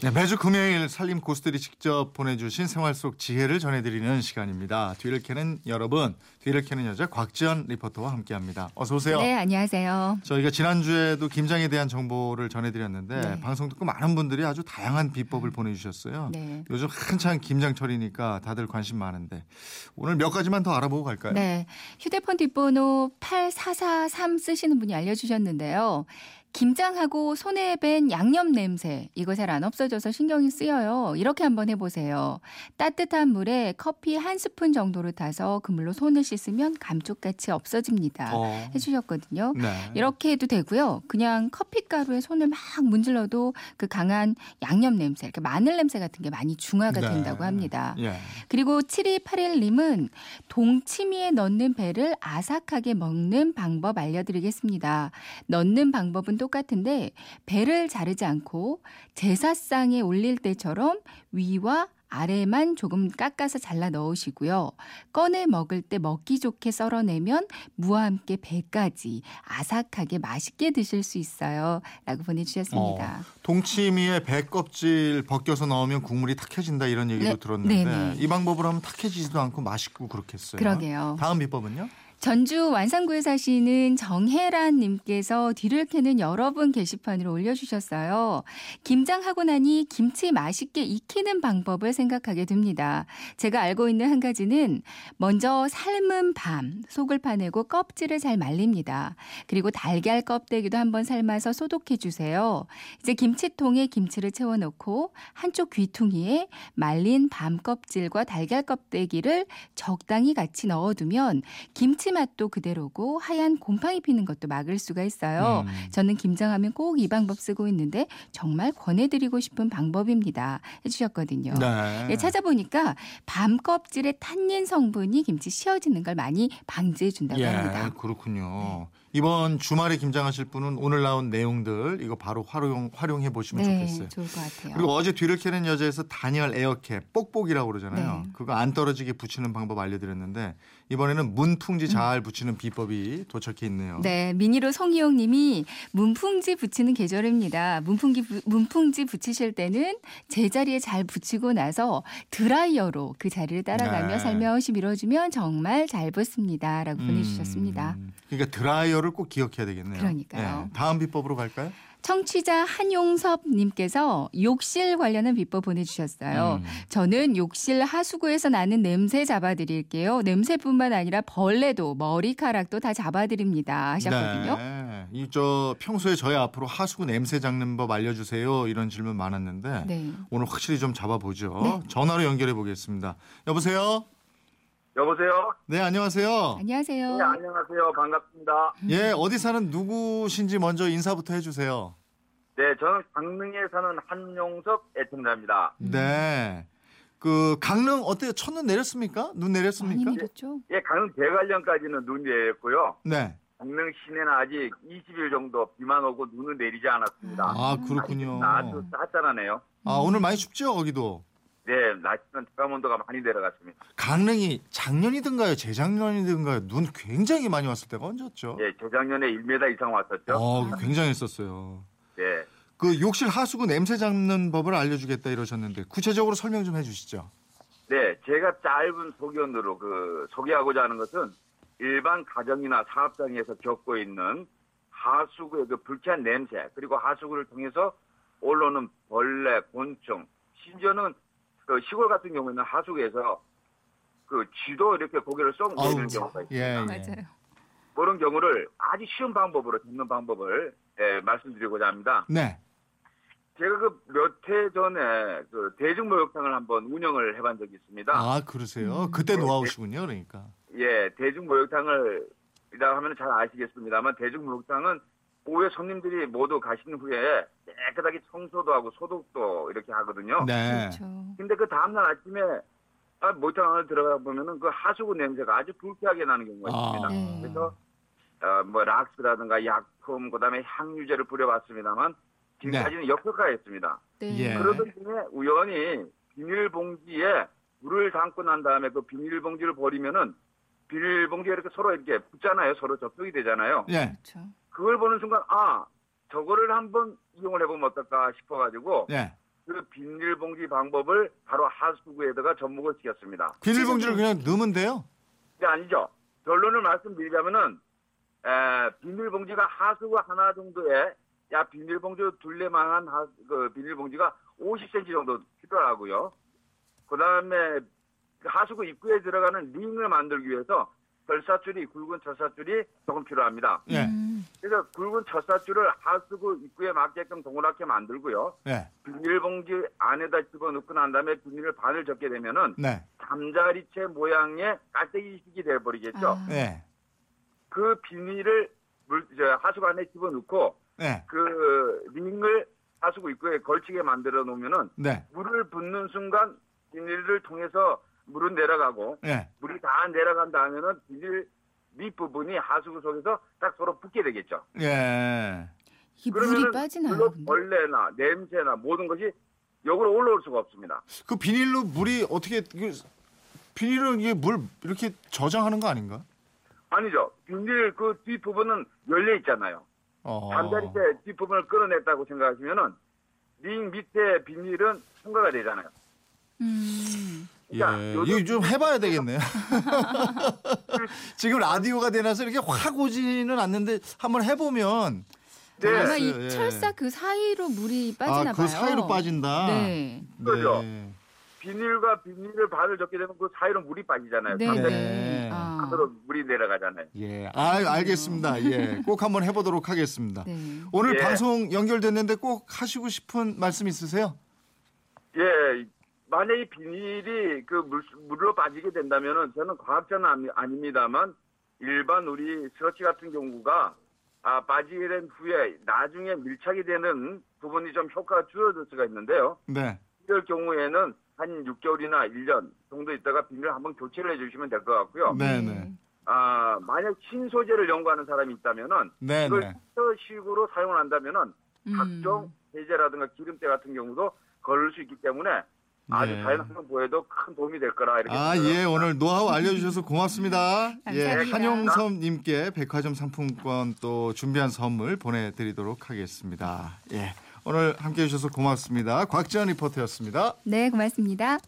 네, 매주 금요일 살림 고수들이 직접 보내주신 생활 속 지혜를 전해드리는 시간입니다. 뒤를 캐는 여러분, 뒤를 캐는 여자 곽지연 리포터와 함께합니다. 어서 오세요. 네, 안녕하세요. 저희가 지난주에도 김장에 대한 정보를 전해드렸는데 네. 방송 듣고 많은 분들이 아주 다양한 비법을 보내주셨어요. 네. 요즘 한창 김장철이니까 다들 관심 많은데 오늘 몇 가지만 더 알아보고 갈까요? 네. 휴대폰 뒷번호 8443 쓰시는 분이 알려주셨는데요. 김장하고 손에 밴 양념 냄새 이거 잘 안 없어져서 신경이 쓰여요. 이렇게 한번 해보세요. 따뜻한 물에 커피 한 스푼 정도를 타서 그 물로 손을 씻으면 감쪽같이 없어집니다. 어. 해주셨거든요. 네. 이렇게 해도 되고요. 그냥 커피 가루에 손을 막 문질러도 그 강한 양념 냄새, 이렇게 마늘 냄새 같은 게 많이 중화가 네. 된다고 합니다. 예. 그리고 7281님은 동치미에 넣는 배를 아삭하게 먹는 방법 알려드리겠습니다. 넣는 방법은 똑같은데 배를 자르지 않고 제사상에 올릴 때처럼 위와 아래만 조금 깎아서 잘라 넣으시고요. 꺼내 먹을 때 먹기 좋게 썰어내면 무와 함께 배까지 아삭하게 맛있게 드실 수 있어요. 라고 보내주셨습니다. 동치미에 배 껍질 벗겨서 넣으면 국물이 탁해진다 이런 얘기도 네, 들었는데 네네. 이 방법으로 하면 탁해지지도 않고 맛있고 그렇겠어요. 그러게요. 다음 비법은요? 전주 완산구에 사시는 정혜란 님께서 뒤를 캐는 여러분 게시판으로 올려주셨어요. 김장하고 나니 김치 맛있게 익히는 방법을 생각하게 됩니다. 제가 알고 있는 한 가지는 먼저 삶은 밤 속을 파내고 껍질을 잘 말립니다. 그리고 달걀 껍데기도 한번 삶아서 소독해 주세요. 이제 김치통에 김치를 채워놓고 한쪽 귀퉁이에 말린 밤 껍질과 달걀 껍데기를 적당히 같이 넣어두면 김치 맛도 그대로고 하얀 곰팡이 피는 것도 막을 수가 있어요. 음. 저는 김장하면 꼭 이 방법 쓰고 있는데 정말 권해드리고 싶은 방법입니다. 해주셨거든요. 네. 예, 찾아보니까 밤 껍질의 탄닌 성분이 김치 씌어지는 걸 많이 방지해 준다고 예, 합니다. 그렇군요. 이번 주말에 김장하실 분은 오늘 나온 내용들 이거 바로 활용 활용해 보시면 네, 좋겠어요. 좋을 것 같아요. 그리고 어제 뒤를 캐는 여자에서 단열 에어캡 뽁뽁이라고 그러잖아요. 네. 그거 안 떨어지게 붙이는 방법 알려드렸는데 이번에는 문풍지 잘 붙이는 비법이 도착해 있네요. 음. 네, 미니로 송희용 님이 문풍지 붙이는 계절입니다. 문풍기, 부- 문풍지 붙이실 때는 제자리에 잘 붙이고 나서 드라이어로 그 자리를 따라가며 네. 살며시 밀어주면 정말 잘 붙습니다. 라고 보내주셨습니다. 음, 그러니까 드라이어를 꼭 기억해야 되겠네요. 그러니까요. 예, 다음 비법으로 갈까요? 청취자 한용섭님께서 욕실 관련한 비법 보내주셨어요. 음. 저는 욕실 하수구에서 나는 냄새 잡아드릴게요. 냄새뿐만 아니라 벌레도 머리카락도 다 잡아드립니다. 하셨거든요. 네. 이저 평소에 저희 앞으로 하수구 냄새 잡는 법 알려주세요 이런 질문 많았는데 네. 오늘 확실히 좀 잡아보죠. 네. 전화로 연결해 보겠습니다. 여보세요. 여보세요? 네 안녕하세요. 안녕하세요. 네, 안녕하세요. 반갑습니다. 예 어디 사는 누구신지 먼저 인사부터 해주세요. 네, 저는 강릉에 사는 한용석 애청자입니다. 네. 그 강릉 어때요? 첫눈 내렸습니까? 눈 많이 내렸습니까? 내렸죠? 예, 강릉 대관령까지는 눈이 내렸고요. 네. 강릉 시내는 아직 20일 정도 비만 오고 눈은 내리지 않았습니다. 아 그렇군요. 아주 쌀쌀하네요. 아 오늘 많이 춥죠 거기도. 네, 날씨는 체감온도가 많이 내려갔습니다. 강릉이 작년이든가요, 재작년이든가요, 눈 굉장히 많이 왔을 때가 언제였죠? 예, 재작년에 1m 이상 왔었죠. 어, 굉장했었어요. 네. 그 욕실 하수구 냄새 잡는 법을 알려주겠다 이러셨는데 구체적으로 설명 좀 해주시죠. 네, 제가 짧은 소견으로 그 소개하고자 하는 것은 일반 가정이나 사업장에서 겪고 있는 하수구의 그 불쾌한 냄새 그리고 하수구를 통해서 올라오는 벌레, 곤충, 심지어는 그 시골 같은 경우에는 하수구에서 그 쥐도 이렇게 고개를 쏙 내리는 경우가 있습니다. 예, 예. 맞아요. 그런 경우를 아주 쉬운 방법으로 잡는 방법을 예, 말씀드리고자 합니다. 네. 제가 그 몇 해 전에 그 대중목욕탕을 한번 운영을 해본 적이 있습니다. 아 그러세요. 그때 노하우시군요, 그러니까. 예, 대중목욕탕을 이라 하면 잘 아시겠습니다만 대중목욕탕은 오후에 손님들이 모두 가신 후에 깨끗하게 청소도 하고 소독도 이렇게 하거든요. 네. 그렇죠. 근데 그 다음날 아침에 아, 목욕탕 안에 들어가 보면은 그 하수구 냄새가 아주 불쾌하게 나는 경우가 있습니다. 아. 네. 그래서 어, 뭐 락스라든가 약품 그다음에 향유제를 뿌려봤습니다만 지금까지는 역효과였습니다. 네. 예. 그러던 중에 우연히 비닐봉지에 물을 담고 난 다음에 그 비닐봉지를 버리면은 비닐봉지에 이렇게 서로 이렇게 붙잖아요. 서로 접촉이 되잖아요. 예. 그렇죠. 그걸 보는 순간 아 저거를 한번 이용을 해보면 어떨까 싶어가지고 예. 그 비닐봉지 방법을 바로 하수구에다가 접목을 시켰습니다. 비닐봉지를 그냥 넣으면 돼요? 근데 아니죠. 결론을 말씀드리자면은 에, 비닐봉지가 하수구 하나 정도에 야 비닐봉지 둘레만한 하, 그 비닐봉지가 50cm 정도 필요하고요. 그 다음에 하수구 입구에 들어가는 링을 만들기 위해서 철사줄이 굵은 철사줄이 조금 필요합니다. 예. 음. 그래서 굵은 철사줄을 하수구 입구에 맞게끔 동그랗게 만들고요. 예. 비닐봉지 안에다 집어넣고 난 다음에 비닐을 반을 접게 되면은 네. 잠자리채 모양의 깔때기식이 되어버리겠죠. 아. 예. 그 비닐을 물, 저, 하수구 안에 집어넣고 예. 그 링을 하수구 입구에 걸치게 만들어 놓으면은 네. 물을 붓는 순간 비닐을 통해서 물은 내려가고 예. 물이 다 내려간 다음에는 비닐 밑부분이 하수구 속에서 딱 서로 붙게 되겠죠. 예. 이게 물이 빠지나요? 근데? 벌레나 냄새나 모든 것이 역으로 올라올 수가 없습니다. 그 비닐로 물이 어떻게 그 비닐은 이게 물 이렇게 저장하는 거 아닌가? 아니죠. 비닐 그 뒷부분은 열려 있잖아요. 어. 잠자리채 뒷부분을 끌어냈다고 생각하시면은 링 밑에 비닐은 통과가 되잖아요. 음. 예. 자, 이거 좀 해봐야 되겠네요. 지금 라디오가 되나서 이렇게 확 오지는 않는데 한번 해보면 네. 아마 알았어요. 이 예. 철사 그 사이로 물이 빠지나 아, 봐요. 그 사이로 빠진다. 네. 그죠. 네. 비닐과 비닐을 발을 접게 되면 그 사이로 물이 빠지잖아요. 네. 네. 네. 아. 물이 내려가잖아요. 예. 아, 알겠습니다. 예. 꼭 한번 해보도록 하겠습니다. 네. 오늘 예. 방송 연결됐는데 꼭 하시고 싶은 말씀 있으세요? 예, 만약에 비닐이 그 물, 물로 빠지게 된다면은 저는 과학자는 아닙니다만 일반 우리 스러치 같은 경우가 아, 빠지게 된 후에 나중에 밀착이 되는 부분이 좀 효과가 줄어들 수가 있는데요. 네. 이럴 경우에는 한 6개월이나 1년 정도 있다가 비닐을 한번 교체를 해주시면 될 것 같고요. 네, 네. 아, 만약 신소재를 연구하는 사람이 있다면은 네, 이걸 네. 필터식으로 사용을 한다면은 음. 각종 세제라든가 기름때 같은 경우도 걸을 수 있기 때문에 아주 네. 자연 환경보에도 큰 도움이 될 거라 이렇게 아, 생각합니다. 예. 오늘 노하우 알려주셔서 고맙습니다. 예. 감사합니다. 한용섭님께 백화점 상품권 또 준비한 선물 보내드리도록 하겠습니다. 예. 오늘 함께 해주셔서 고맙습니다. 곽지연 리포터였습니다. 네, 고맙습니다.